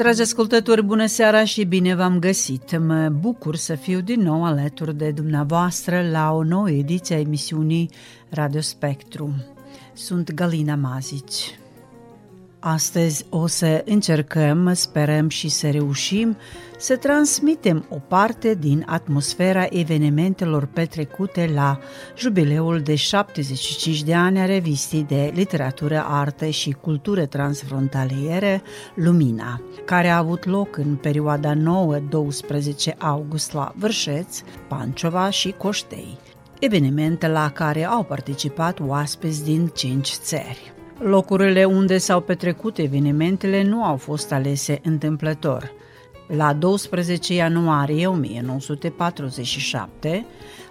Dragi ascultători, bună seara și bine v-am găsit! Mă bucur să fiu din nou alături de dumneavoastră la o nouă ediție a emisiunii Radio Spectru. Sunt Galina Mazici. Astăzi o să încercăm, sperăm și să reușim să transmitem o parte din atmosfera evenimentelor petrecute la jubileul de 75 de ani a revistii de literatură, artă și cultură transfrontaliere Lumina, care a avut loc în perioada 9-12 august la Vârșeț, Panciova și Coștei, evenimente la care au participat oaspeți din cinci țări. Locurile unde s-au petrecut evenimentele nu au fost alese întâmplător. La 12 ianuarie 1947,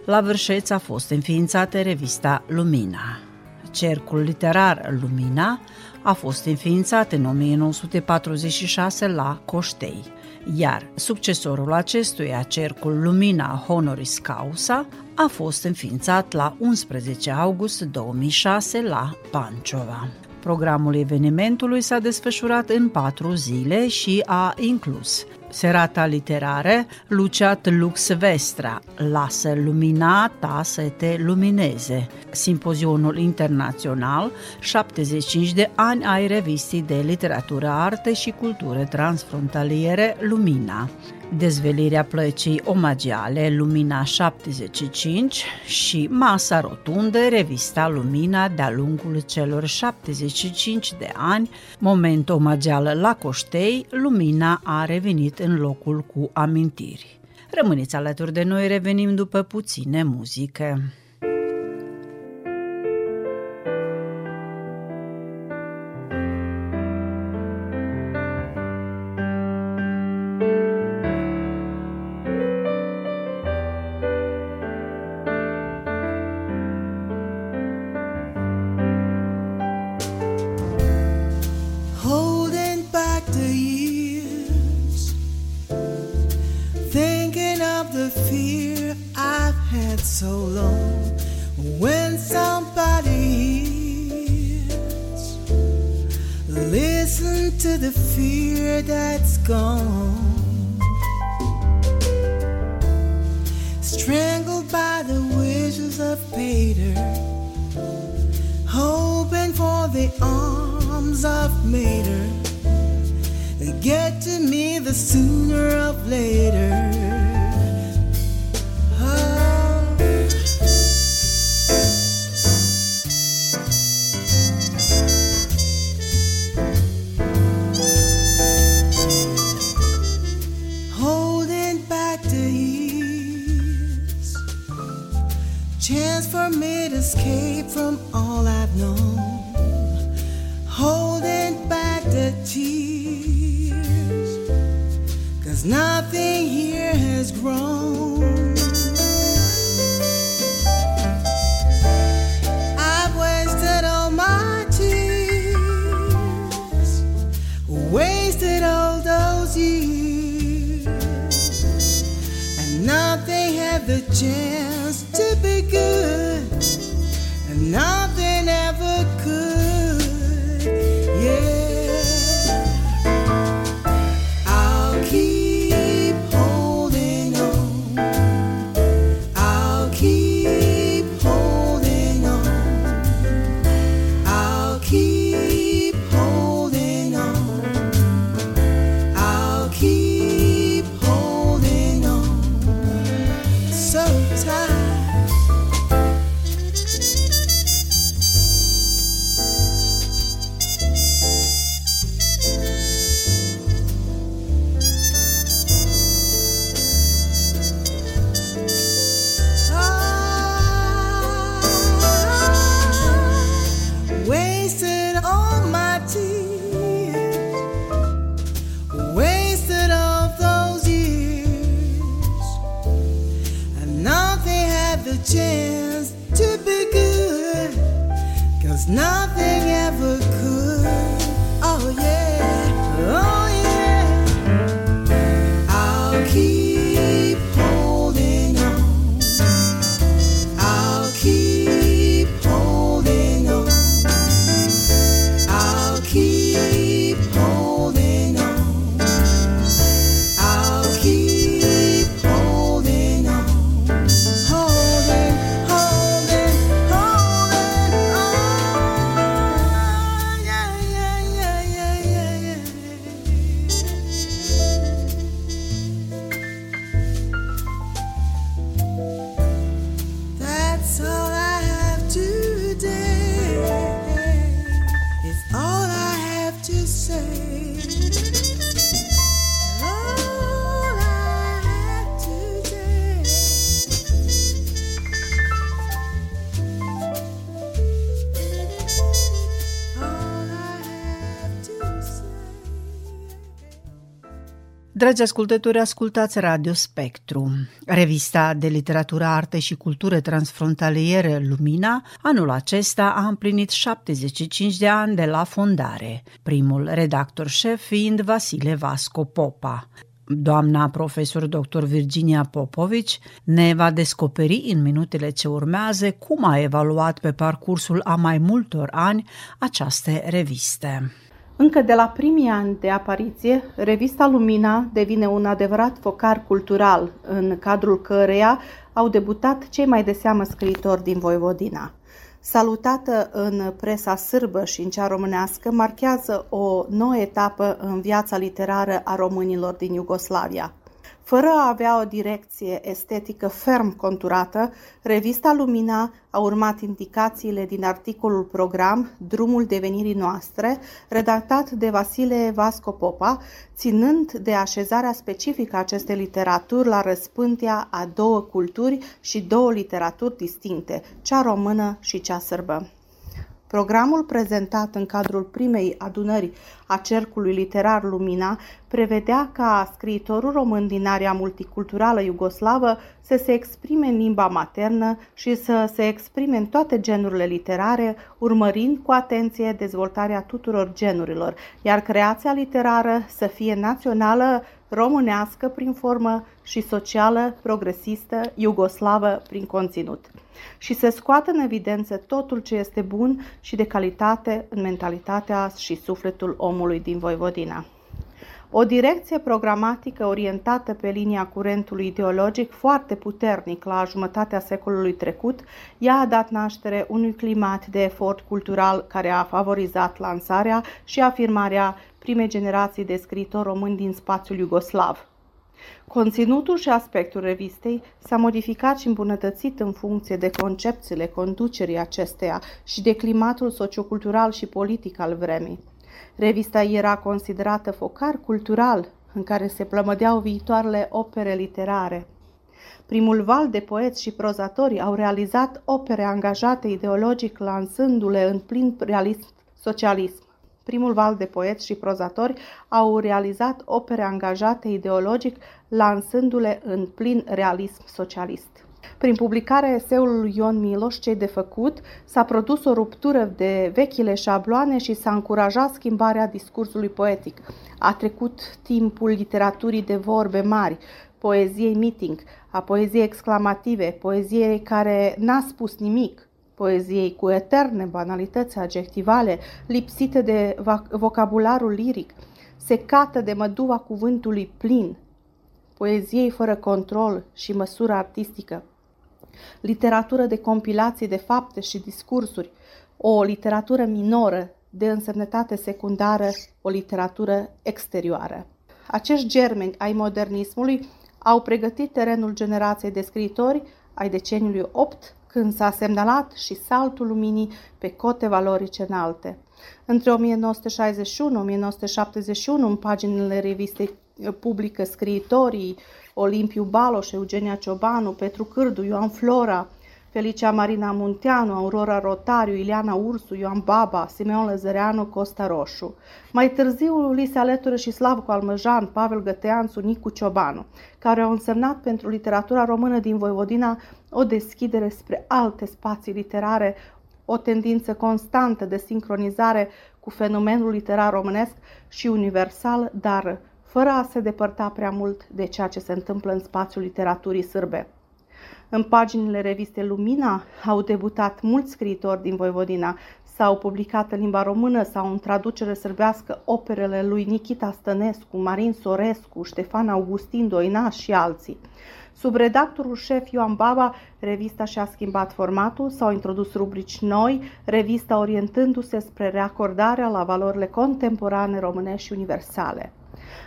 la Vârșeț a fost înființată revista Lumina. Cercul literar Lumina a fost înființat în 1946 la Coștei, iar succesorul acestuia, Cercul Lumina Honoris Causa, a fost înființat la 11 august 2006 la Panciova. Programul evenimentului s-a desfășurat în patru zile și a inclus serata literară Luciat Lux Vestra, Lasă lumina ta să te lumineze, simpozionul internațional 75 de ani ai revistii de literatură, arte și cultură transfrontaliere Lumina, dezvelirea plăcii omagiale Lumina 75 și Masa Rotundă, revista Lumina de-a lungul celor 75 de ani, moment omagial la Coștei, Lumina a revenit în locul cu amintiri. Rămâneți alături de noi, revenim după puține muzică. chance for me to escape from all I've known, holding back the tears, cause nothing here has grown. I've wasted all my tears, wasted all those years, and nothing had the chance good. Dragi ascultători, ascultați Radio Spectru, revista de literatură, arte și cultură transfrontaliere Lumina, anul acesta a împlinit 75 de ani de la fondare, primul redactor șef fiind Vasile Vasco Popa. Doamna profesor dr. Virginia Popovici ne va descoperi în minutele ce urmează cum a evaluat pe parcursul a mai multor ani aceste reviste. Încă de la primii ani de apariție, revista Lumina devine un adevărat focar cultural, în cadrul căreia au debutat cei mai de seamă scriitori din Voivodina. Salutată în presa sârbă și în cea românească, marchează o nouă etapă în viața literară a românilor din Iugoslavia. Fără a avea o direcție estetică ferm conturată, revista Lumina a urmat indicațiile din articolul program Drumul devenirii noastre, redactat de Vasile Vasco Popa, ținând de așezarea specifică a acestei literaturi la răspântia a două culturi și două literaturi distincte, cea română și cea sârbă. Programul prezentat în cadrul primei adunări a Cercului Literar Lumina prevedea ca scriitorul român din area multiculturală iugoslavă să se exprime în limba maternă și să se exprime în toate genurile literare, urmărind cu atenție dezvoltarea tuturor genurilor, iar creația literară să fie națională, românească prin formă și socială, progresistă, iugoslavă prin conținut. Și să scoată în evidență totul ce este bun și de calitate în mentalitatea și sufletul omului din Voivodina. O direcție programatică orientată pe linia curentului ideologic foarte puternic la jumătatea secolului trecut, ea a dat naștere unui climat de efort cultural care a favorizat lansarea și afirmarea primei generații de scriitori români din spațiul iugoslav. Conținutul și aspectul revistei s-a modificat și îmbunătățit în funcție de concepțiile conducerii acesteia și de climatul sociocultural și politic al vremii. Revista era considerată focar cultural în care se plămădeau viitoarele opere literare. Primul val de poeți și prozatori au realizat opere angajate ideologic lansându-le în plin realism socialism. Primul val de poeți și prozatori au realizat opere angajate ideologic lansându-le în plin realism socialist. Prin publicarea eseului lui Ion Miloș, Cei de făcut, s-a produs o ruptură de vechile șabloane și s-a încurajat schimbarea discursului poetic. A trecut timpul literaturii de vorbe mari, poeziei meeting, a poeziei exclamative, poeziei care n-a spus nimic, poeziei cu eterne banalități adjectivale, lipsite de vocabularul liric, secată de măduva cuvântului plin, poeziei fără control și măsură artistică, literatură de compilații de fapte și discursuri, o literatură minoră de însemnătate secundară, o literatură exterioară. Acești germeni ai modernismului au pregătit terenul generației de scriitori ai deceniului 8, când s-a semnalat și saltul luminii pe cote valorice înalte. Între 1961-1971, în paginile revistei publică scriitorii Olimpiu Baloș, Eugenia Ciobanu, Petru Cârdu, Ioan Flora, Felicia Marina Munteanu, Aurora Rotariu, Ileana Ursu, Ioan Baba, Simeon Lăzăreanu, Costa Roșu. Mai târziu li se alătură și Slavco Almăjan, Pavel Găteanțu, Nicu Ciobanu, care au însemnat pentru literatura română din Voivodina o deschidere spre alte spații literare, o tendință constantă de sincronizare cu fenomenul literar românesc și universal, dar fără a se depărta prea mult de ceea ce se întâmplă în spațiul literaturii sârbe. În paginile revistei Lumina au debutat mulți scriitori din Voivodina, s-au publicat în limba română sau în traducere sârbească operele lui Nikita Stănescu, Marin Sorescu, Ștefan Augustin Doina și alții. Sub redactorul șef Ioan Baba, revista și-a schimbat formatul, s-au introdus rubrici noi, revista orientându-se spre reacordarea la valorile contemporane românești și universale.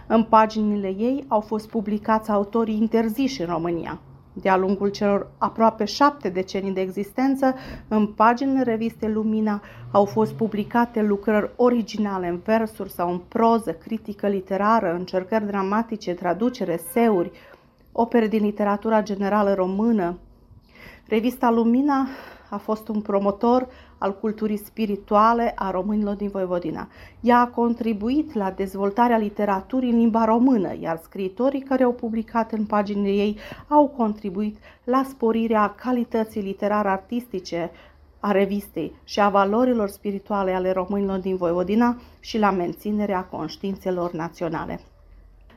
În paginile ei au fost publicați autorii interziși în România. De-a lungul celor aproape șapte decenii de existență, în paginile revistei Lumina au fost publicate lucrări originale în versuri sau în proză, critică literară, încercări dramatice, traducere, seuri, opere din literatura generală română. Revista Lumina a fost un promotor al culturii spirituale a românilor din Voivodina. Ea a contribuit la dezvoltarea literaturii în limba română, iar scriitorii care au publicat în paginile ei au contribuit la sporirea calității literar-artistice a revistei și a valorilor spirituale ale românilor din Voivodina și la menținerea conștiințelor naționale.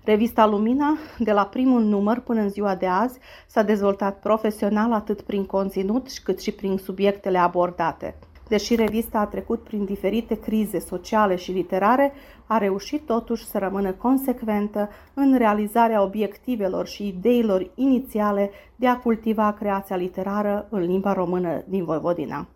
Revista Lumina, de la primul număr până în ziua de azi, s-a dezvoltat profesional atât prin conținut cât și prin subiectele abordate. Deși revista a trecut prin diferite crize sociale și literare, a reușit totuși să rămână consecventă în realizarea obiectivelor și ideilor inițiale de a cultiva creația literară în limba română din Voivodina.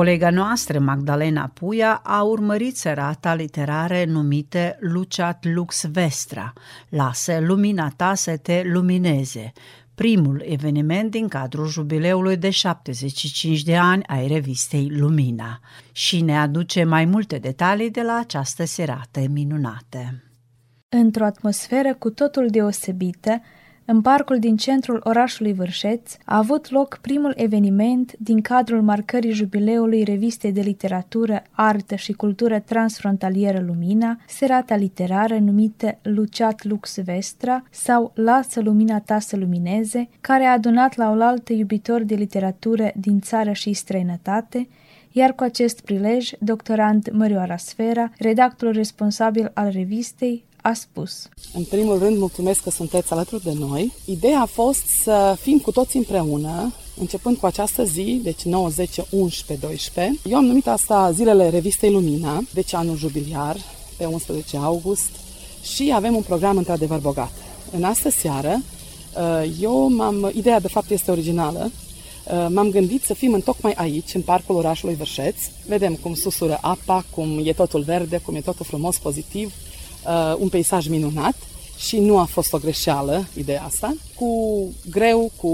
Colega noastră, Magdalena Puia, a urmărit serata literare numite Luciat Lux Vestra, Lasă lumina ta să te lumineze, primul eveniment din cadrul jubileului de 75 de ani ai revistei Lumina și ne aduce mai multe detalii de la această serată minunată. Într-o atmosferă cu totul deosebită, în parcul din centrul orașului Vârșeț a avut loc primul eveniment din cadrul marcării jubileului revistei de literatură, artă și cultură transfrontalieră Lumina, serata literară numită Luciat Lux Vestra sau Lasă lumina ta să lumineze, care a adunat la oaltă iubitori de literatură din țară și străinătate, iar cu acest prilej, doctorant Mărioara Sfera, redactorul responsabil al revistei, a spus. În primul rând, mulțumesc că sunteți alături de noi. Ideea a fost să fim cu toți împreună, începând cu această zi, deci 9, 10, 11, 12. Eu am numit asta zilele revistei Lumina, deci anul jubiliar, pe 11 august, și avem un program într-adevăr bogat. În astă seară, uh, eu m-am, ideea de fapt este originală, uh, m-am gândit să fim în tocmai aici, în parcul orașului Vârșeț. Vedem cum susură apa, cum e totul verde, cum e totul frumos, pozitiv uh, un peisaj minunat și nu a fost o greșeală ideea asta. Cu greu, cu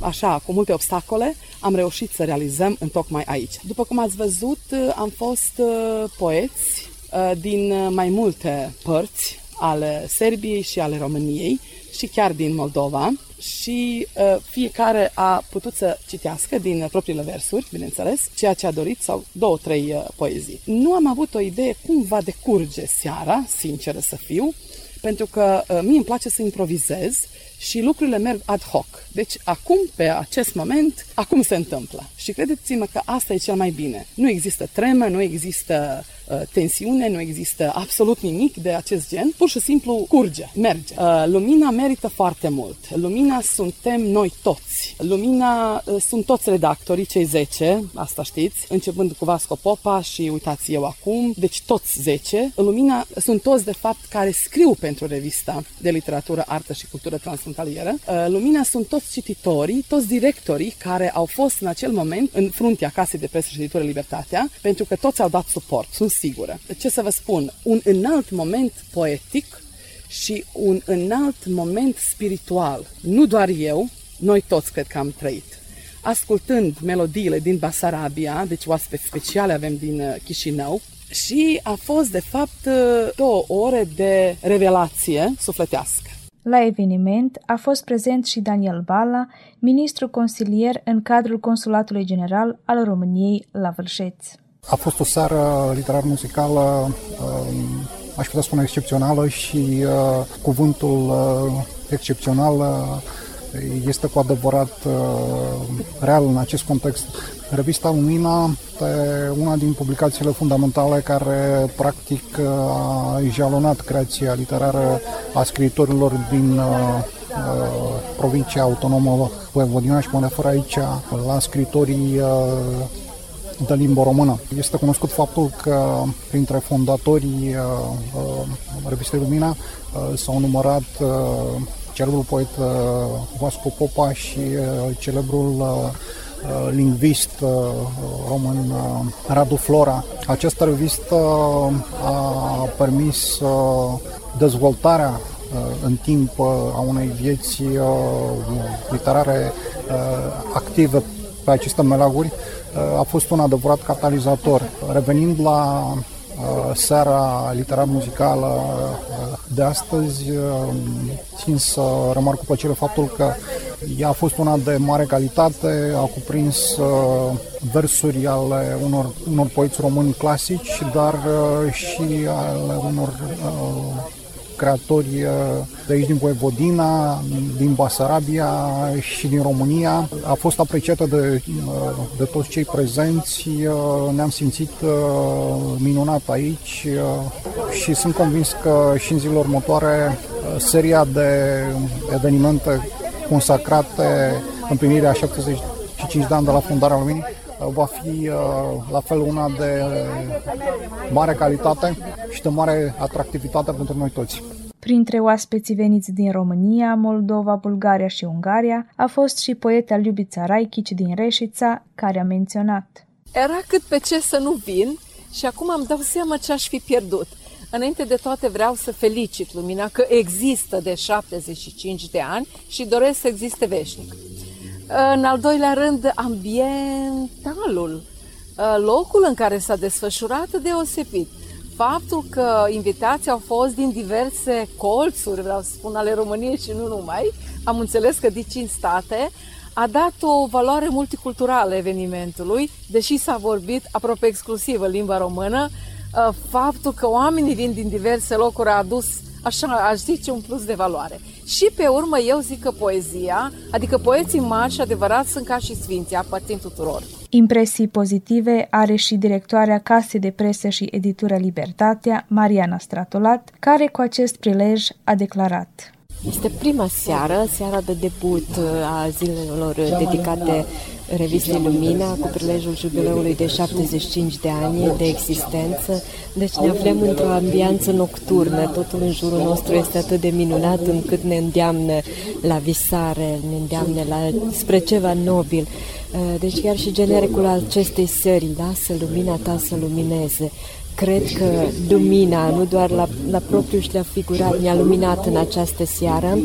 așa, cu multe obstacole, am reușit să realizăm în tocmai aici. După cum ați văzut, uh, am fost uh, poeți uh, din mai multe părți ale Serbiei și ale României și chiar din Moldova și uh, fiecare a putut să citească din propriile versuri, bineînțeles, ceea ce a dorit sau două, trei uh, poezii. Nu am avut o idee cum va decurge seara, sinceră să fiu, pentru că uh, mie îmi place să improvizez și lucrurile merg ad hoc. Deci acum, pe acest moment, acum se întâmplă. Și credeți-mă că asta e cel mai bine. Nu există tremă, nu există uh, tensiune, nu există absolut nimic de acest gen. Pur și simplu curge, merge. Uh, lumina merită foarte mult. Lumina suntem noi toți. Lumina uh, sunt toți redactorii, cei 10, asta știți, începând cu Vasco Popa și uitați eu acum, deci toți 10. Lumina sunt toți, de fapt, care scriu pentru revista de literatură, artă și cultură transfrontalieră. Uh, Lumina sunt toți cititorii, toți directorii care au fost în acel moment în fruntea Casei de Presă și Editură Libertatea, pentru că toți au dat suport, sunt sigură. Ce să vă spun, un înalt moment poetic și un înalt moment spiritual. Nu doar eu, noi toți cred că am trăit. Ascultând melodiile din Basarabia, deci oaspeți speciale avem din uh, Chișinău, și a fost, de fapt, uh, două ore de revelație sufletească. La eveniment a fost prezent și Daniel Bala, ministru consilier în cadrul Consulatului General al României la Vârșeț. A fost o seară literar-muzicală, um, aș putea spune excepțională și uh, cuvântul uh, excepțional uh, este cu adevărat real în acest context. Revista Lumina este una din publicațiile fundamentale care practic a jalonat creația literară a scriitorilor din uh, uh, provincia autonomă Voivodina și mă refer aici la scritorii uh, de limbă română. Este cunoscut faptul că printre fondatorii uh, uh, revistei Lumina uh, s-au numărat uh, celebrul poet uh, Vasco Popa și uh, celebrul uh, Uh, lingvist uh, român uh, Radu Flora. Această revistă a permis dezvoltarea în timp a unei vieți literare active pe aceste melaguri a fost un adevărat catalizator. Revenind la seara literar-muzicală de astăzi, țin să remarc cu plăcere faptul că ea a fost una de mare calitate, a cuprins uh, versuri ale unor, unor poeți români clasici, dar uh, și ale unor uh, creatori uh, de aici din Voivodina, din Basarabia și din România. A fost apreciată de, uh, de toți cei prezenți, uh, ne-am simțit minunat aici și sunt convins că și în zilele următoare seria de evenimente consacrate împlinirea 75 de ani de la fundarea Luminii va fi la fel una de mare calitate și de mare atractivitate pentru noi toți. Printre oaspeții veniți din România, Moldova, Bulgaria și Ungaria a fost și poeta Iubița Raichici din Reșița, care a menționat. Era cât pe ce să nu vin și acum îmi dau seama ce aș fi pierdut. Înainte de toate vreau să felicit lumina că există de 75 de ani și doresc să existe veșnic. În al doilea rând, ambientalul, locul în care s-a desfășurat deosebit. Faptul că invitații au fost din diverse colțuri, vreau să spun, ale României și nu numai, am înțeles că din cinci state, a dat o valoare multiculturală evenimentului, deși s-a vorbit aproape exclusiv în limba română, uh, faptul că oamenii vin din diverse locuri a adus, așa aș zice, un plus de valoare. Și pe urmă eu zic că poezia, adică poeții mari și adevărați sunt ca și sfinții, aparțin tuturor. Impresii pozitive are și directoarea Casei de Presă și Editură Libertatea, Mariana Stratolat, care cu acest prilej a declarat. Este prima seară, seara de debut uh, a zilelor dedicate revistei Lumina cu prilejul jubileului de 75 de ani de existență. Deci ne aflăm într-o ambianță nocturnă, totul în jurul nostru este atât de minunat încât ne îndeamnă la visare, ne îndeamnă la, spre ceva nobil. Uh, deci chiar și genericul acestei serii, lasă lumina ta să lumineze, cred că lumina, nu doar la, la propriu și la figurat, ne-a luminat în această seară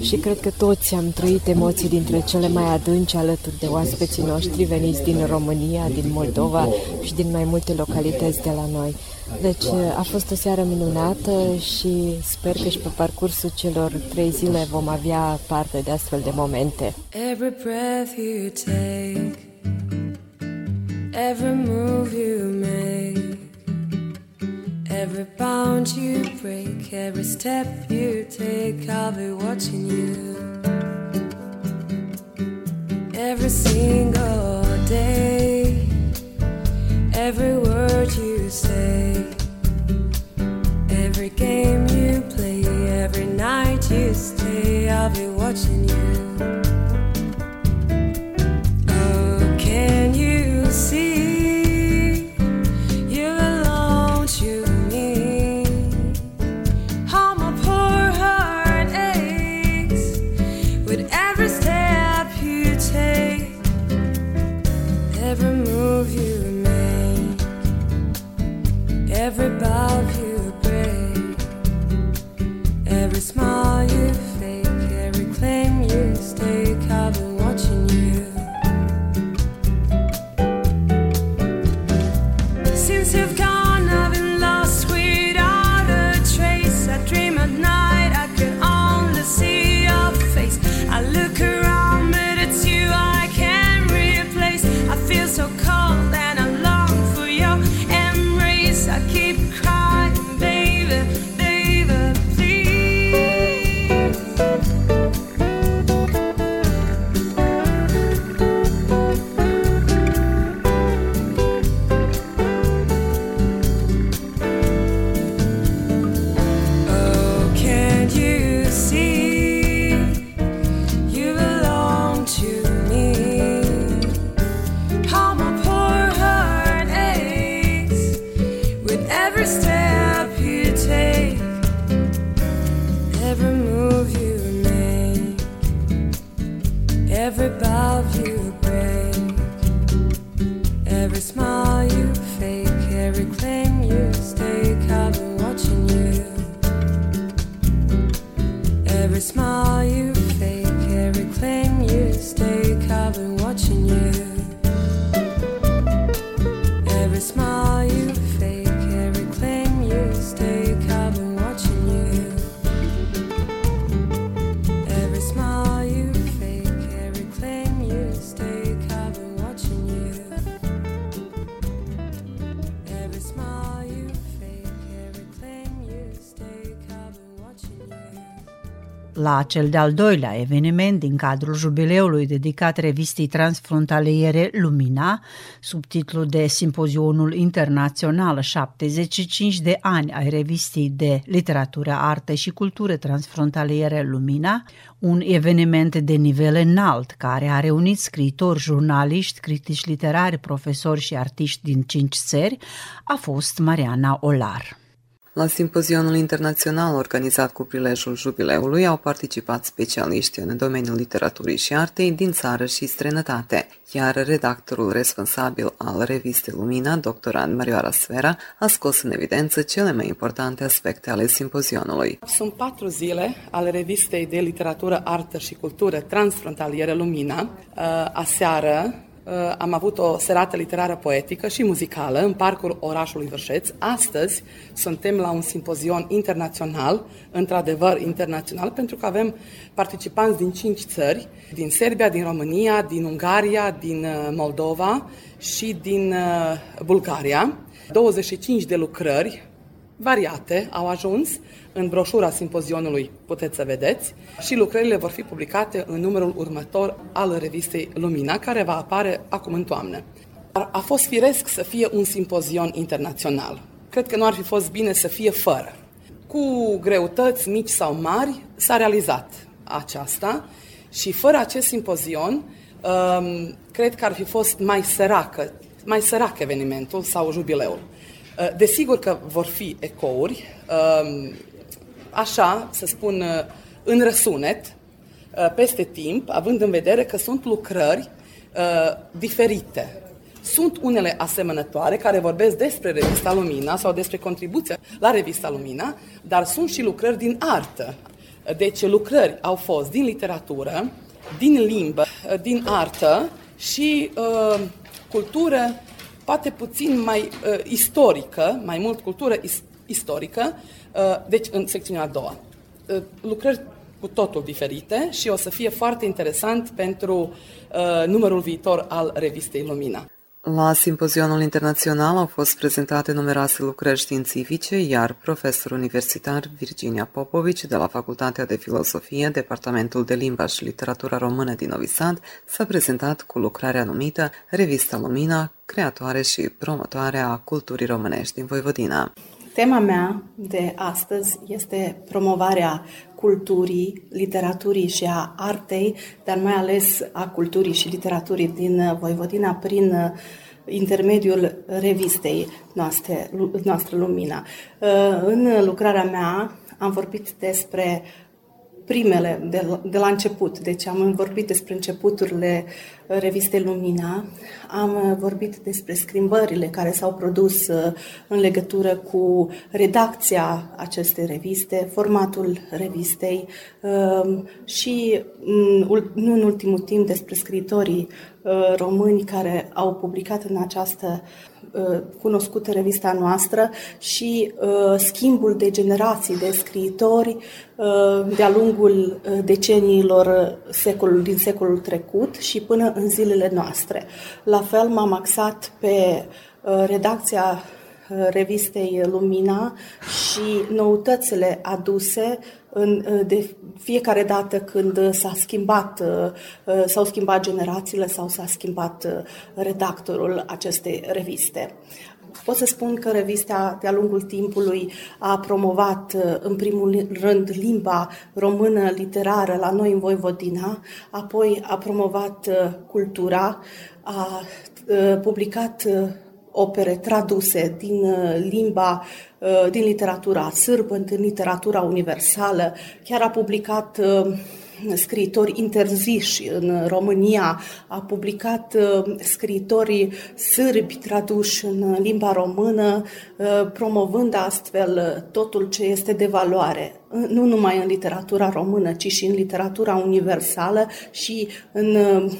și cred că toți am trăit emoții dintre cele mai adânci alături de oaspeții noștri veniți din România, din Moldova și din mai multe localități de la noi. Deci a fost o seară minunată și sper că și pe parcursul celor trei zile vom avea parte de astfel de momente. Every breath you take, every move you make Every bound you break, every step you take, I'll be watching you. Every single day, every word you say, every game you play, every night you stay, I'll be watching you. smile. you La cel de-al doilea eveniment din cadrul jubileului dedicat revistei transfrontaliere Lumina, sub titlul de Simpozionul Internațional 75 de ani ai revistei de literatură, artă și cultură transfrontaliere Lumina, un eveniment de nivel înalt care a reunit scriitori, jurnaliști, critici literari, profesori și artiști din cinci țări, a fost Mariana Olar. La simpozionul internațional organizat cu prilejul jubileului au participat specialiști în domeniul literaturii și artei din țară și străinătate, iar redactorul responsabil al revistei Lumina, doctorant Marioara Sfera, a scos în evidență cele mai importante aspecte ale simpozionului. Sunt patru zile ale revistei de literatură, artă și cultură transfrontalieră Lumina. Uh, aseară Uh, am avut o serată literară poetică și muzicală în parcul orașului Vârșeț. Astăzi suntem la un simpozion internațional, într-adevăr internațional, pentru că avem participanți din cinci țări, din Serbia, din România, din Ungaria, din uh, Moldova și din uh, Bulgaria. 25 de lucrări variate au ajuns în broșura simpozionului, puteți să vedeți, și lucrările vor fi publicate în numărul următor al revistei Lumina, care va apare acum în toamnă. A fost firesc să fie un simpozion internațional. Cred că nu ar fi fost bine să fie fără. Cu greutăți mici sau mari s-a realizat aceasta și fără acest simpozion um, cred că ar fi fost mai săracă, mai sărac evenimentul sau jubileul. Uh, desigur că vor fi ecouri, um, așa, să spun, uh, în răsunet, uh, peste timp, având în vedere că sunt lucrări diferite. Sunt unele asemănătoare care vorbesc despre Revista Lumina sau despre contribuția la Revista Lumina, dar sunt și lucrări din artă. Deci lucrări au fost din literatură, din limbă, din artă și uh, cultură poate puțin mai uh, istorică, mai mult cultură is- istorică, uh, deci în secțiunea a doua. Uh, lucrări cu totul diferite și o să fie foarte interesant pentru uh, numărul viitor al revistei Lumina. La simpozionul internațional au fost prezentate numeroase lucrări științifice, iar profesor universitar Virginia Popovici de la Facultatea de Filosofie, Departamentul de Limba și Literatura Română din Novi Sad, s-a prezentat cu lucrarea numită Revista Lumina, creatoare și promotoare a culturii românești din Voivodina. Tema mea de astăzi este promovarea culturii, literaturii și a artei, dar mai ales a culturii și literaturii din Voivodina prin intermediul revistei noastre, noastră Lumina. În lucrarea mea am vorbit despre primele, de, de la început. Deci am vorbit despre începuturile revistei Lumina, am vorbit despre schimbările care s-au produs uh, în legătură cu redacția acestei reviste, formatul revistei um, și, mm, nu în ultimul timp, despre scritorii uh, români care au publicat în această Uh, cunoscută revista noastră și uh, schimbul de generații de scriitori uh, de-a lungul deceniilor secol, din secolul trecut și până în zilele noastre. La fel m-am axat pe redacția revistei Lumina și noutățile aduse în, de fiecare dată când s-a schimbat, s-au schimbat generațiile sau s-a schimbat redactorul acestei reviste. Pot să spun că revista de-a lungul timpului a promovat în primul rând limba română literară la noi în Voivodina, apoi a promovat cultura, a publicat opere traduse din uh, limba, uh, din literatura sârbă, din literatura universală. Chiar a publicat uh, scriitori interziși în România, a publicat scriitorii sârbi traduși în limba română, promovând astfel totul ce este de valoare nu numai în literatura română, ci și în literatura universală și în uh,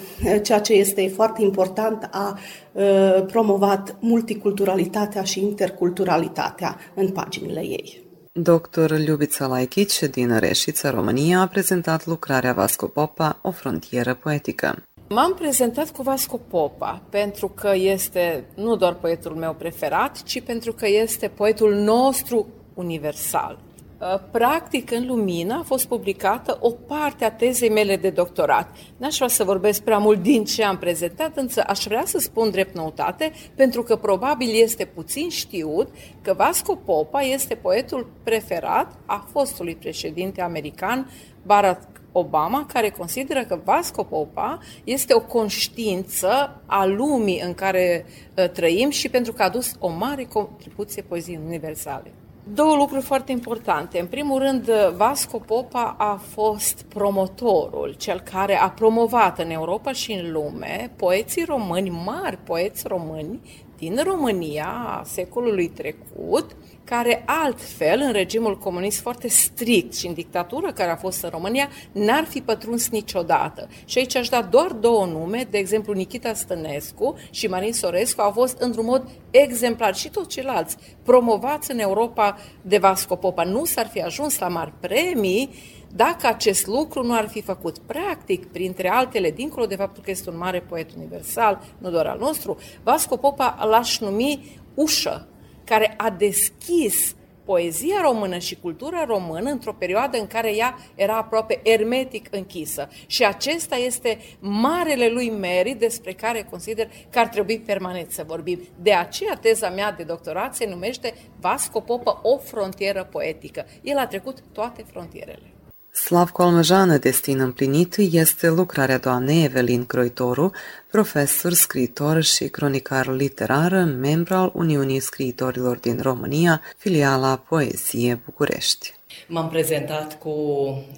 ceea ce este foarte important, a uh, promovat multiculturalitatea și interculturalitatea în paginile ei. Dr. Liubița Laichici din Reșița, România, a prezentat lucrarea Vasco Popa, O frontieră poetică. M-am prezentat cu Vasco Popa pentru că este nu doar poetul meu preferat, ci pentru că este poetul nostru universal. Uh, practic, în Lumină a fost publicată o parte a tezei mele de doctorat. N-aș vrea să vorbesc prea mult din ce am prezentat, însă aș vrea să spun drept noutate, pentru că probabil este puțin știut că Vasco Popa este poetul preferat a fostului președinte american Barack Obama, care consideră că Vasco Popa este o conștiință a lumii în care uh, trăim și pentru că a adus o mare contribuție poeziei universale. Două lucruri foarte importante. În primul rând, Vasco Popa a fost promotorul, cel care a promovat în Europa și în lume poeții români, mari poeți români din România a secolului trecut, care altfel, în regimul comunist foarte strict și în dictatură care a fost în România, n-ar fi pătruns niciodată. Și aici aș da doar două nume, de exemplu Nikita Stănescu și Marin Sorescu au fost într-un mod exemplar și toți ceilalți promovați în Europa de Vasco Popa. Nu s-ar fi ajuns la mari premii dacă acest lucru nu ar fi făcut practic, printre altele, dincolo de faptul că este un mare poet universal, nu doar al nostru, Vasco Popa l-aș numi ușă care a deschis poezia română și cultura română într-o perioadă în care ea era aproape ermetic închisă. Și acesta este marele lui merit despre care consider că ar trebui permanent să vorbim. De aceea teza mea de doctorat se numește Vasco Popă, o frontieră poetică. El a trecut toate frontierele. Slavko Almăjană, destin împlinit, este lucrarea doamnei Evelin Croitoru, profesor, scriitor și cronicar literar, membru al Uniunii Scriitorilor din România, filiala Poezie București. M-am prezentat cu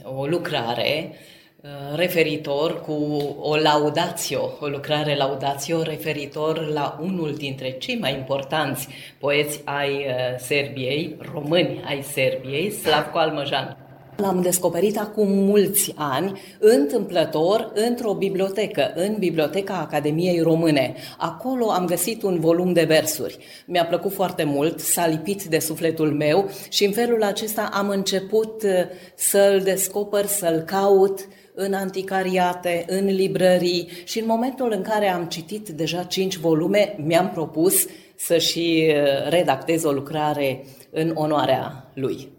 o lucrare uh, referitor cu o laudațio, o lucrare laudațio referitor la unul dintre cei mai importanți poeți ai uh, Serbiei, români ai Serbiei, Slavko Almăjan. L-am descoperit acum mulți ani, întâmplător, într-o bibliotecă, în Biblioteca Academiei Române. Acolo am găsit un volum de versuri. Mi-a plăcut foarte mult, s-a lipit de sufletul meu și în felul acesta am început uh, să-l descoper, să-l caut în anticariate, în librării și în momentul în care am citit deja cinci volume, mi-am propus să și uh, redactez o lucrare în onoarea lui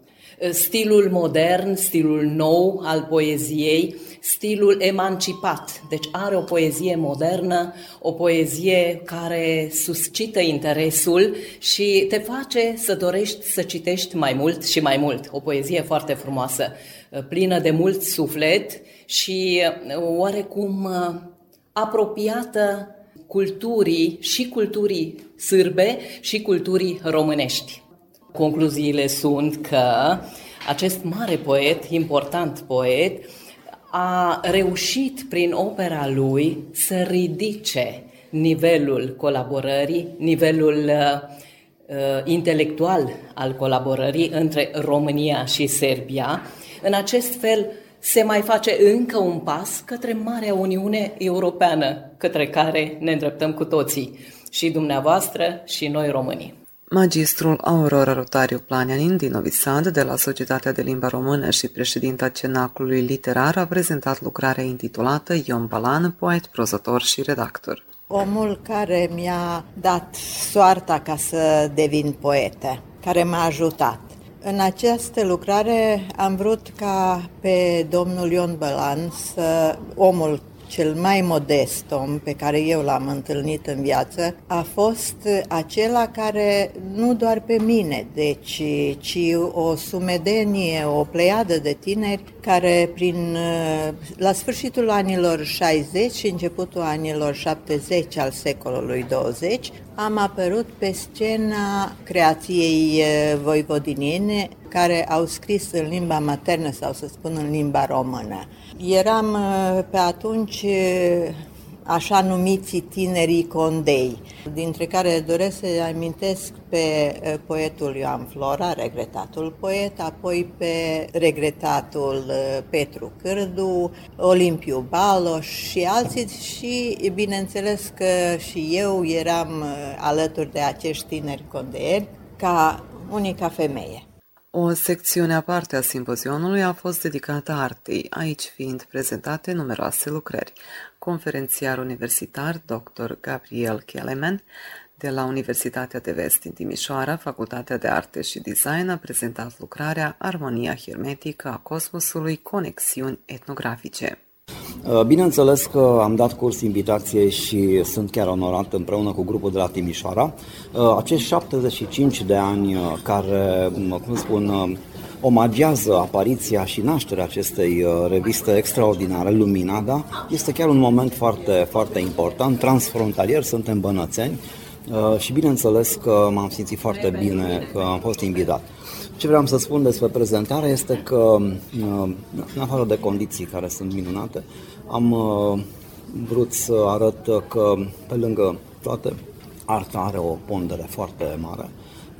stilul modern, stilul nou al poeziei, stilul emancipat. Deci are o poezie modernă, o poezie care suscită interesul și te face să dorești să citești mai mult și mai mult. O poezie foarte frumoasă, plină de mult suflet și oarecum apropiată culturii și culturii sârbe și culturii românești. Concluziile sunt că acest mare poet, important poet, a reușit prin opera lui să ridice nivelul colaborării, nivelul uh, uh, intelectual al colaborării între România și Serbia. În acest fel se mai face încă un pas către Marea Uniune Europeană, către care ne îndreptăm cu toții, și dumneavoastră și noi românii. Magistrul Aurora Rotariu Planianin din Novi Sad, de la Societatea de Limba Română și președinta Cenaclului Literar, a prezentat lucrarea intitulată Ion Balan, poet, prozător și redactor. Omul care mi-a dat soarta ca să devin poetă, care m-a ajutat. În această lucrare am vrut ca pe domnul Ion Bălan, să, omul cel mai modest om pe care eu l-am întâlnit în viață a fost acela care nu doar pe mine, deci, ci o sumedenie, o pleiadă de tineri care prin, la sfârșitul anilor 60 și începutul anilor 70 al secolului 20 am apărut pe scena creației voivodiniene care au scris în limba maternă sau să spun în limba română. Eram uh, pe atunci uh, așa numiții tinerii condei, dintre care doresc să amintesc pe uh, poetul Ioan Flora, regretatul poet, apoi pe regretatul Petru Cârdu, Olimpiu Baloș și alții și bineînțeles că și eu eram alături de acești tineri condeieri ca unica femeie. O secțiune aparte a simpozionului a fost dedicată artei, aici fiind prezentate numeroase lucrări. Conferențiar universitar dr. Gabriel Kelemen de la Universitatea de Vest din Timișoara, Facultatea de Arte și Design, a prezentat lucrarea Armonia hermetică a cosmosului, conexiuni etnografice. Uh, bineînțeles că am dat curs invitației și sunt chiar onorat împreună cu grupul de la Timișoara. Uh, acești 75 de ani uh, care, cum spun, omagează apariția și nașterea acestei reviste extraordinare, Lumina, da? este chiar un moment foarte, foarte important, transfrontalier, suntem bănățeni și bineînțeles că m-am simțit foarte bine că am fost invitat. Ce vreau să spun despre prezentare este că, uh, în afară de condiții care sunt minunate, am uh, vrut să arăt că, pe lângă toate, arta are o pondere foarte mare.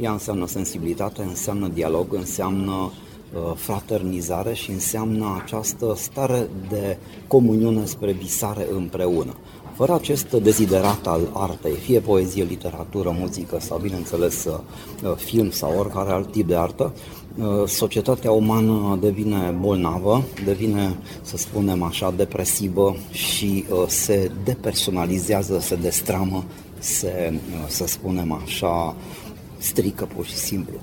Ea înseamnă sensibilitate, înseamnă dialog, înseamnă uh, fraternizare și înseamnă această stare de comuniune spre visare împreună. Fără acest deziderat al artei, fie poezie, literatură, muzică sau, bineînțeles, uh, film sau oricare alt tip de artă, uh, societatea umană devine bolnavă, devine, să spunem așa, depresivă și uh, se depersonalizează, se destramă, se, să spunem așa, strică pur și simplu.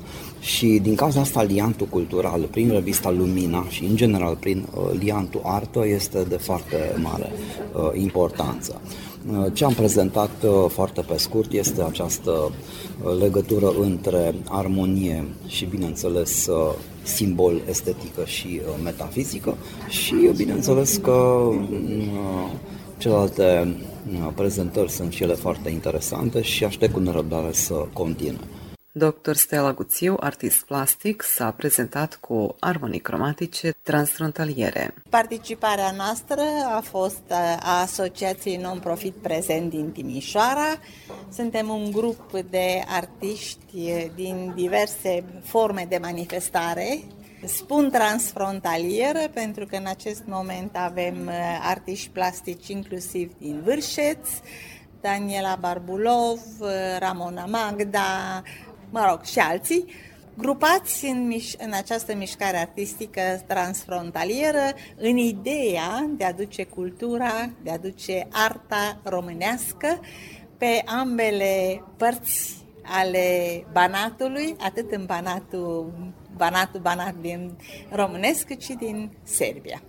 Și din cauza asta liantul cultural prin revista Lumina și în general prin uh, liantul artă este de foarte mare uh, importanță. Uh, ce am prezentat uh, foarte pe scurt este această uh, legătură între armonie și, bineînțeles, uh, simbol estetică și metafizică și, bineînțeles, că celelalte prezentări sunt cele foarte interesante și aștept cu nerăbdare să continue. Dr. Stella Guțiu, artist plastic, s-a prezentat cu armonii cromatice transfrontaliere. Participarea noastră a fost a Asociației Non-Profit prezent din Timișoara. Suntem un grup de artiști din diverse forme de manifestare Spun transfrontalieră pentru că în acest moment avem artiști plastici inclusiv din Vârșeț, Daniela Barbulov, Ramona Magda, mă rog, și alții, grupați în, miș- în această mișcare artistică transfrontalieră în ideea de a duce cultura, de a duce arta românească pe ambele părți ale Banatului, atât în Banatul, Banatul Banat din românesc, cât și din Serbia.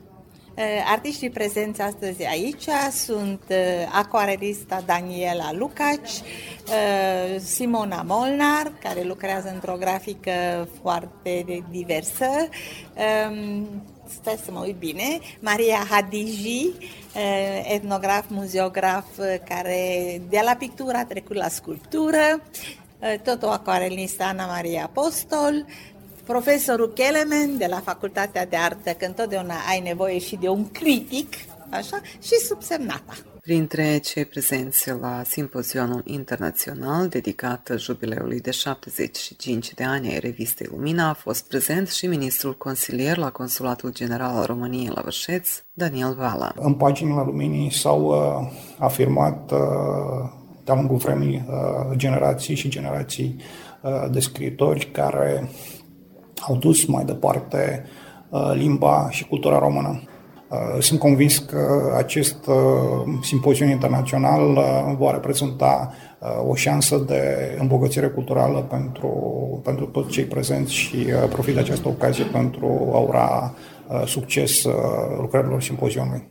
Eh, artiștii prezenți astăzi aici sunt eh, acoarelista Daniela Lucaci, eh, Simona Molnar, care lucrează într-o grafică foarte diversă, stai să mă uit bine, Maria Hadiji, etnograf, muzeograf, care de la pictură a trecut la sculptură, tot o acoarelistă Ana Maria Apostol, profesorul Kelemen de la Facultatea de Artă, că întotdeauna ai nevoie și de un critic, așa, și subsemnata. Printre cei prezenți la simpozionul internațional dedicat jubileului de 75 de ani ai revistei Lumina a fost prezent și ministrul consilier la Consulatul General al României la Vârșeț, Daniel Vala. În paginile Luminii s-au uh, afirmat uh, de-a lungul vremii uh, generații și generații uh, de scriitori care au dus mai departe uh, limba și cultura română. Uh, sunt convins că acest uh, simpozion internațional va reprezenta o șansă de îmbogățire culturală pentru, pentru toți cei prezenți și profit de această ocazie pentru a ura succes lucrărilor simpozionului.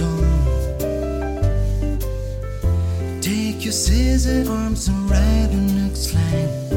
Own. Take your scissor arms and write a next line.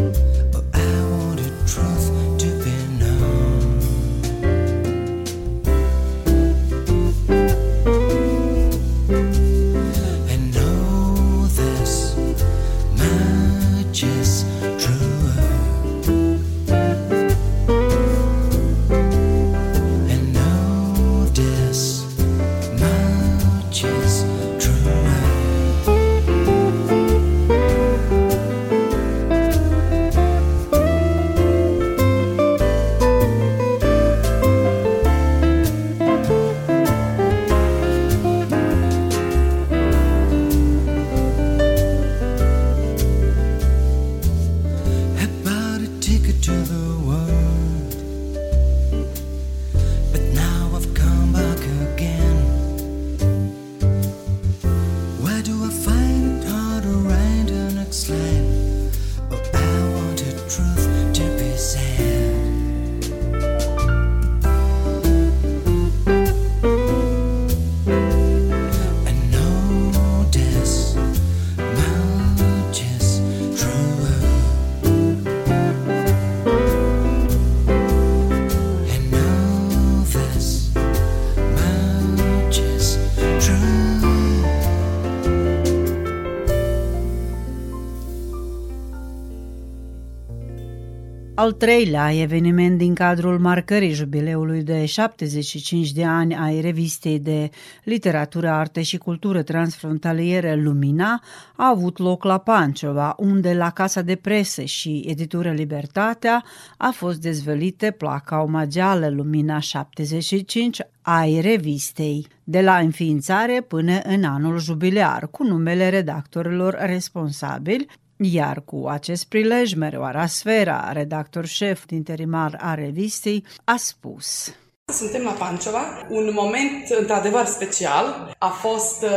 Al treilea eveniment din cadrul marcării jubileului de 75 de ani ai revistei de literatură, arte și cultură transfrontaliere Lumina a avut loc la Pancova, unde la Casa de Presă și Editură Libertatea a fost dezvălite placa omageală Lumina 75 ai revistei, de la înființare până în anul jubilear, cu numele redactorilor responsabili, iar cu acest prilej, Meroara Sfera, redactor șef interimar a revistei, a spus... Suntem la Pancova, un moment într-adevăr special. A fost uh,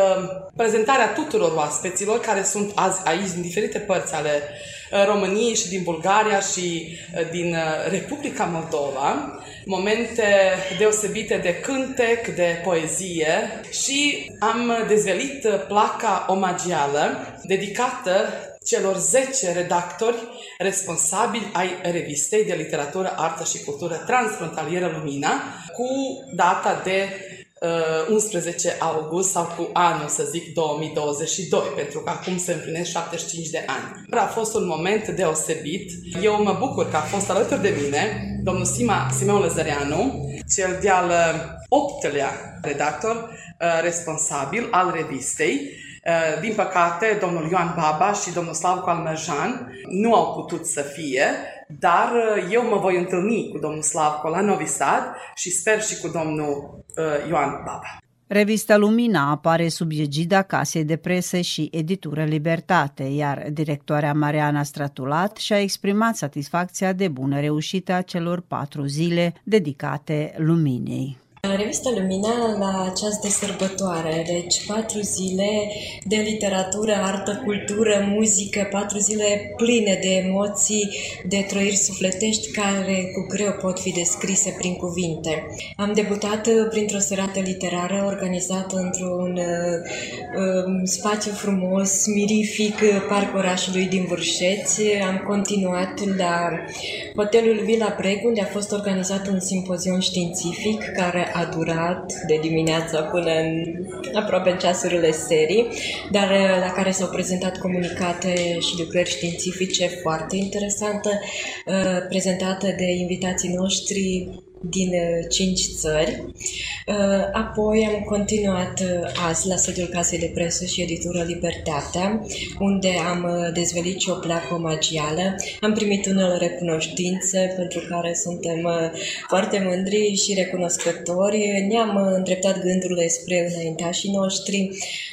prezentarea tuturor oaspeților care sunt azi aici din diferite părți ale uh, României și din Bulgaria și uh, din uh, Republica Moldova. Momente deosebite de cântec, de poezie și am dezvelit uh, placa omagială dedicată celor 10 redactori responsabili ai revistei de literatură, artă și cultură transfrontalieră Lumina, cu data de uh, 11 august sau cu anul, să zic, 2022, pentru că acum se împlinesc 75 de ani. A fost un moment deosebit. Eu mă bucur că a fost alături de mine domnul Sima Simeon Lăzăreanu, cel de-al optelea redactor uh, responsabil al revistei, Uh, Din păcate, domnul Ioan Baba și domnul Slavko Almerjan nu au putut să fie, dar uh, eu mă voi întâlni cu domnul Slavko la Novi Sad și sper și cu domnul uh, Ioan Baba. Revista Lumina apare sub egida Casei de Presă și Editură Libertate, iar directoarea Mariana Stratulat și-a exprimat satisfacția de bună reușită a celor patru zile dedicate luminei. Revista Lumina la această sărbătoare, deci patru zile de literatură, artă, cultură, muzică, patru zile pline de emoții, de trăiri sufletești care cu greu pot fi descrise prin cuvinte. Am debutat printr-o serată literară organizată într-un uh, spațiu frumos, mirific, parc orașului din Vârșeți. Am continuat la hotelul Villa Preg, unde a fost organizat un simpozion științific care a durat de dimineața până în aproape în ceasurile serii, dar la care s-au prezentat comunicate și lucrări științifice foarte interesante, prezentate de invitații noștri din uh, cinci țări. Uh, apoi am continuat azi la sediul Casei de Presă și Editură Libertatea, unde am dezvelit și o placă omagială. Am primit unele recunoștințe pentru care suntem foarte mândri și recunoscători. Ne-am îndreptat gândurile spre înaintașii noștri.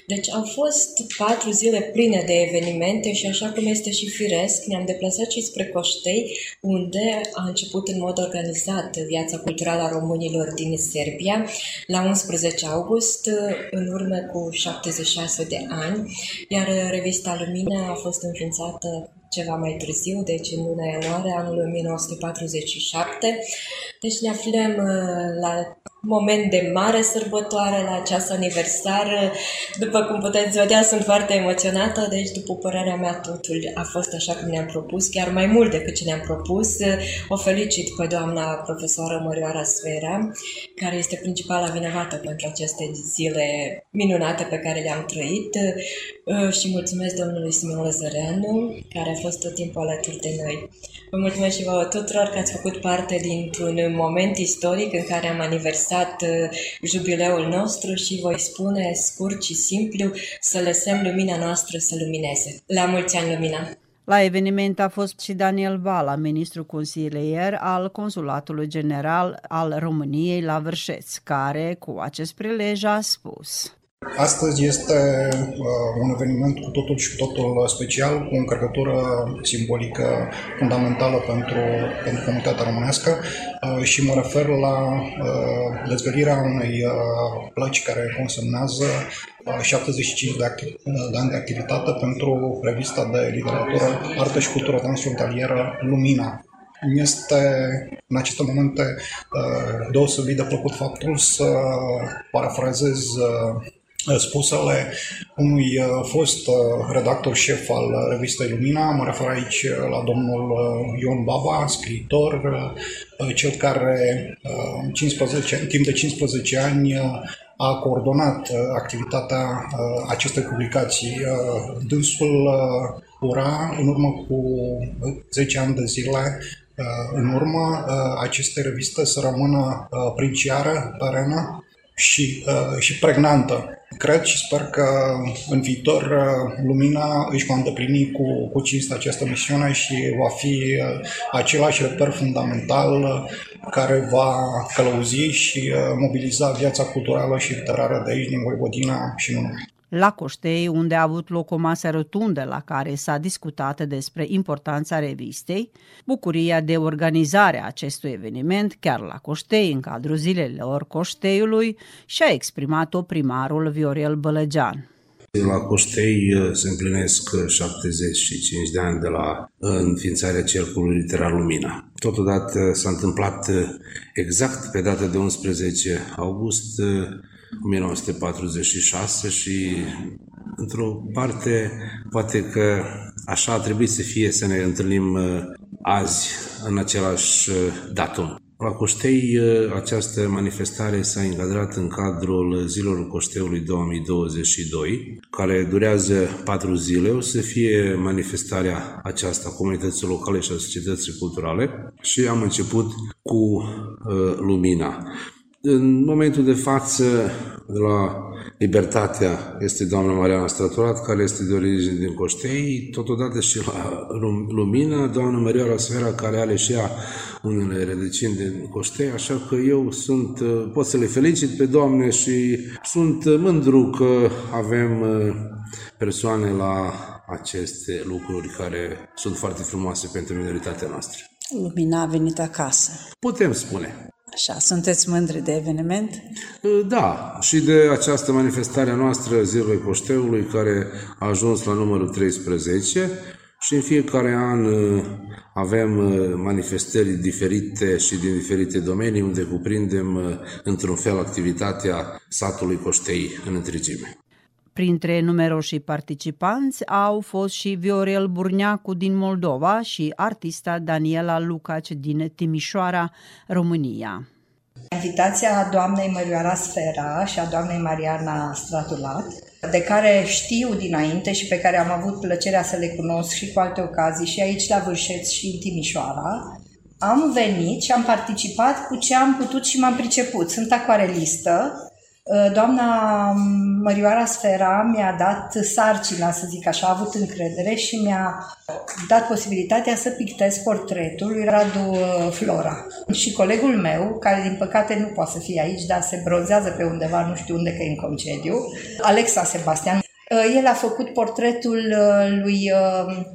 Deci au fost patru zile pline de evenimente și așa cum este și firesc, ne-am deplasat și spre Coștei, unde a început în mod organizat viața culturală a românilor din Serbia la 11 august, în urmă cu 76 de ani, iar revista Lumina a fost înființată ceva mai târziu, deci în luna ianuarie anul 1947. Deci ne aflăm uh, la moment de mare sărbătoare, la această aniversar. După cum puteți vedea, sunt foarte emoționată, deci după părerea mea totul a fost așa cum ne-am propus, chiar mai mult decât ce ne-am propus. O felicit pe doamna profesoară Mărioara Sfera, care este principala vinovată pentru aceste zile minunate pe care le-am trăit uh, și mulțumesc domnului Simeon Lăzăreanu, care a fost tot timpul alături de noi. Vă mulțumesc și vouă tuturor că ați făcut parte dintr-un moment istoric în care am aniversat uh, jubileul nostru și voi spune scurt și simplu să lăsăm lumina noastră să lumineze. La mulți ani, lumina! La eveniment a fost și Daniel Vala, ministru consilier al Consulatului General al României la Vârșeț, care cu acest prilej a spus. Astăzi este uh, un eveniment cu totul și cu totul special, cu o încărcătură simbolică fundamentală pentru, pentru comunitatea românească uh, și mă refer la uh, dezvelirea unei uh, plăci care consemnează 75 uh, de, activ, uh, de ani de activitate pentru revista de literatură, artă și cultură transfrontalieră Lumina, este în aceste momente deosebit de plăcut faptul să parafrazez spusele unui uh, fost uh, redactor șef al revistei Lumina, mă refer aici la domnul uh, Ion Baba, scriitor, cel care 15, în timp de 15 ani a coordonat activitatea acestei publicații. Dânsul ura în urmă cu 10 ani de zile în urmă aceste reviste să rămână princiară, perenă și, și pregnantă Cred și sper că în viitor uh, Lumina își va îndeplini cu, cu cinstă această misiune și va fi uh, același reper fundamental uh, care va călăuzi și mobiliza viața culturală și literară de aici, din Voivodina și nu numai la Coștei, unde a avut loc o masă rotundă la care s-a discutat despre importanța revistei, bucuria de organizare a acestui eveniment chiar la Coștei, în cadrul zilelor Coșteiului, și-a exprimat-o primarul Viorel Bălăgean. La Coștei uh, se împlinesc 75 de ani de la uh, înființarea Cercului Literar Lumina. Totodată s-a întâmplat uh, exact pe data de 11 august 1946 și într-o parte poate că așa a trebuit să fie să ne întâlnim uh, azi în același uh, datum. La Coștei uh, această manifestare s-a încadrat în cadrul Zilelor Coșteului 2022, care durează patru zile. O să fie manifestarea aceasta a comunității locale și a societății culturale și am început cu uh, lumina. În momentul de față, la Libertatea este doamna Mariana Straturat, care este de origine din Coștei, totodată și la Lumina, doamna Marioara Sfera, care are și ea unele rădăcini din Coștei, așa că eu sunt, pot să le felicit pe doamne și sunt mândru că avem uh, persoane la aceste lucruri care sunt foarte frumoase pentru minoritatea noastră. Lumina a venit acasă. Putem spune. Așa, sunteți mândri de eveniment? Da, și de această manifestare a noastră Zilele Coșteului, care a ajuns la numărul 13 și în fiecare an uh, avem uh, manifestări diferite și din diferite domenii unde cuprindem uh, într-un fel activitatea satului Coștei în întregime. Printre numeroși participanți au fost și Viorel Burneacu din Moldova și artista Daniela Lucaci din Timișoara, România. Invitația doamnei Mărioara Sfera și a doamnei Mariana Stratulat, de care știu dinainte și pe care am avut plăcerea să le cunosc și cu alte ocazii și aici la Vârșeț și în Timișoara, am venit și am participat cu ce am putut și m-am priceput. Sunt acoarelistă. Uh, doamna Mărioara Sfera mi-a dat sarcina, să zic așa, a avut încredere și mi-a dat posibilitatea să pictez portretul lui Radu uh, Flora. Și colegul meu, care din păcate nu poate să fie aici, dar se bronzează pe undeva, nu știu unde, că e în concediu, Alexa Sebastian, uh, el a făcut portretul lui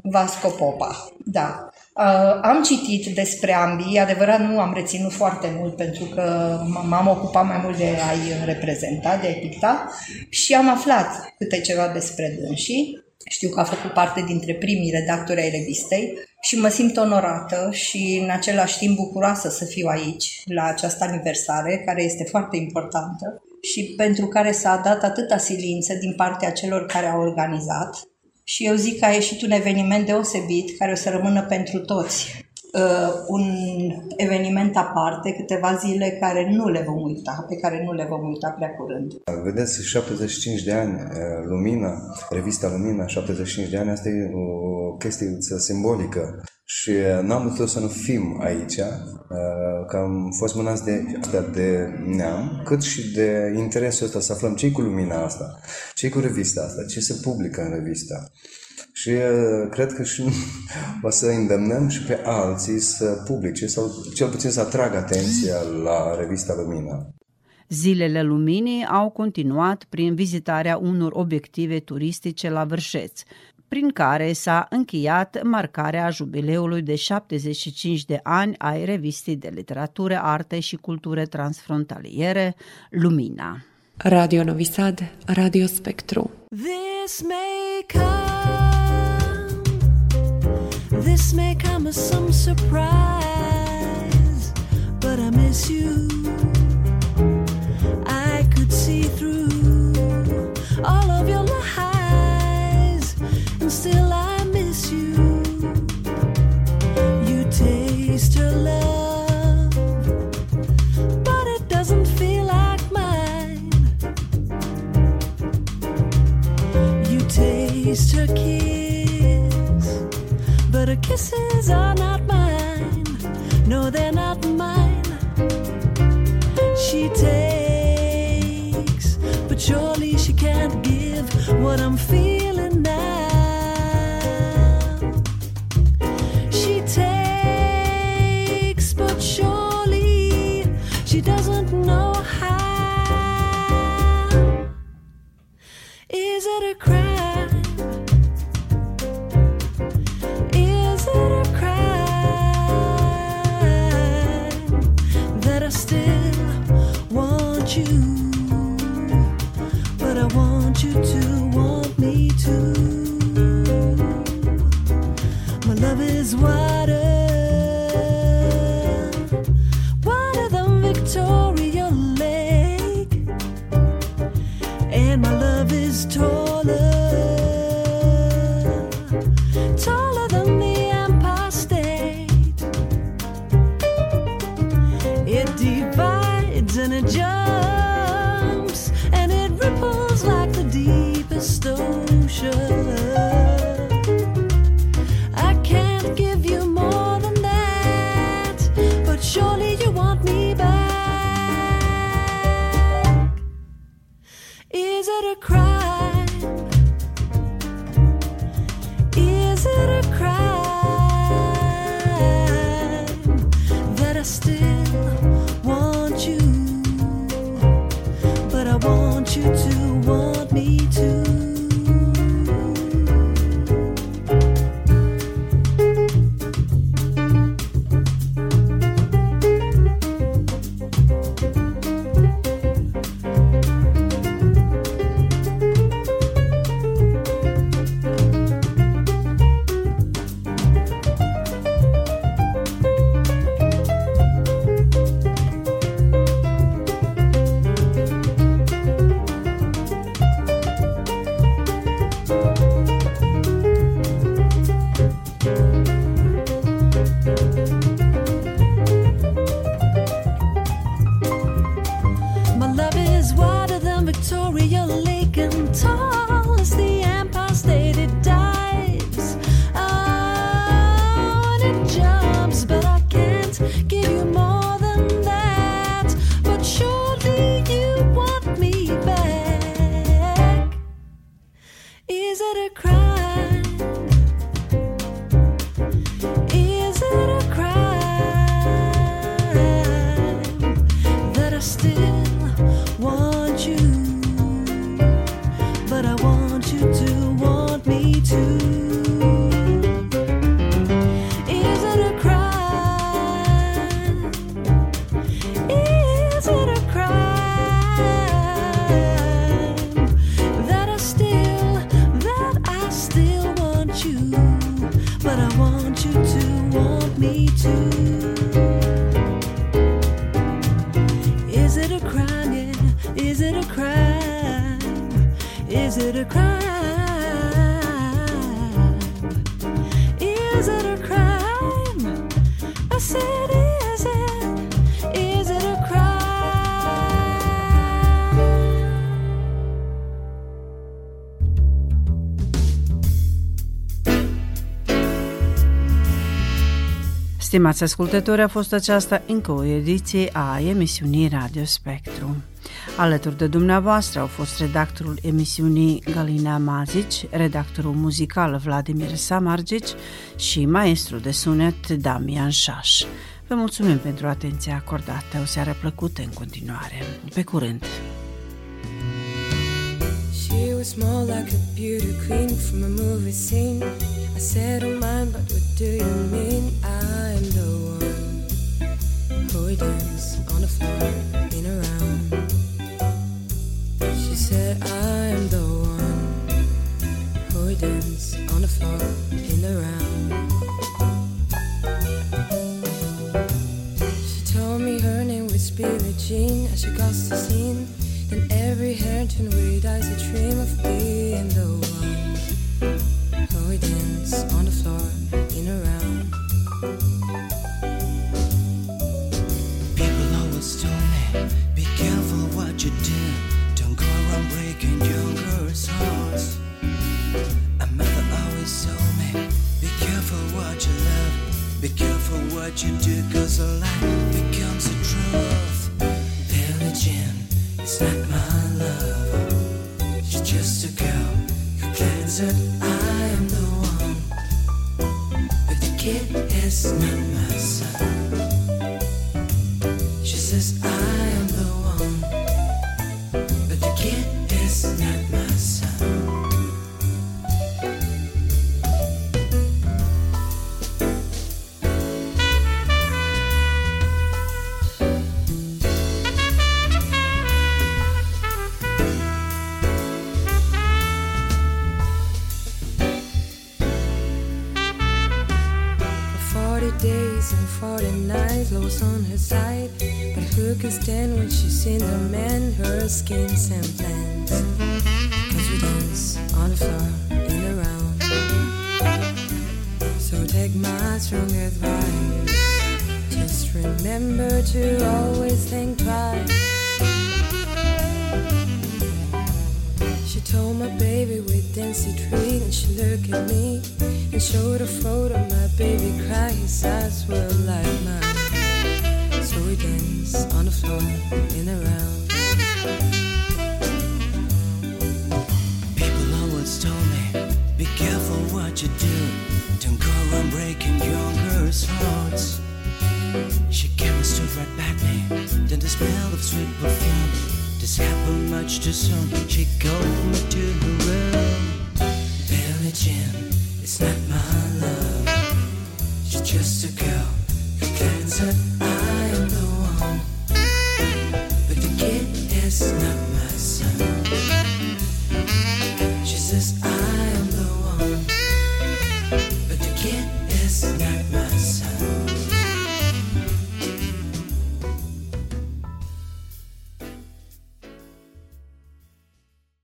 Vasco Popa. Da. Uh, am citit despre ambii, adevărat nu am reținut foarte mult pentru că m-am ocupat mai mult de a-i reprezenta, de a-i picta. Și am aflat câte ceva despre dânsii. Știu că a făcut parte dintre primii redactori ai revistei și mă simt onorată și în același timp bucuroasă să fiu aici la această aniversare care este foarte importantă și pentru care s-a dat atâta silință din partea celor care au organizat și eu zic că a ieșit un eveniment deosebit care o să rămână pentru toți. Uh, un eveniment aparte, câteva zile care nu le vom uita, pe care nu le vom uita prea curând. Vedeți, 75 de ani, uh, Lumina, revista Lumina, 75 de ani, asta e o chestie simbolică și uh, n-am putut să nu fim aici, uh, că am fost mânați de, de neam, cât și de interesul ăsta să aflăm ce cu lumina asta, ce cu revista asta, ce se publică în revista. Și uh, cred că și o să îndemnăm și pe alții să publice sau cel puțin să atragă atenția la revista Lumina. Zilele Luminii au continuat prin vizitarea unor obiective turistice la Vârșeț, prin care s-a încheiat marcarea jubileului de 75 de ani ai revistei de literatură, arte și cultură transfrontaliere, Lumina. Radio Novi Sad, Radio Spectru. This may come, this may come as some surprise, but I miss you. I could see through plastic. Is it a crime? Is it a crime? I said? Stimați ascultători, a fost aceasta încă o ediție a emisiunii Radio Spectrum. Alături de dumneavoastră au fost redactorul emisiunii Galina Mazici, redactorul muzical Vladimir Samargici și maestru de sunet Damian Șaș. Vă mulțumim pentru atenția acordată, o seară plăcută în continuare. Pe curând! She was more like a beauty queen from a movie scene. I said, oh mine, but what do you mean? I'm the one who would dance on the floor in a said, I'm the one who dance on the floor in a round. She told me her name was Billie Jean as she crossed the scene. Then every hair turned weird eyes, a dream of being the one who dance on the floor in a round. What you do, cause a lie becomes a truth. Jean is not my love. She's just a girl who claims that I am the one. But the kid is not my son. Schemes and plans? Cause we dance on the floor in a round. So take my strong advice. Just remember to always think twice. She told my baby with dancing treat and she looked at me and showed a photo my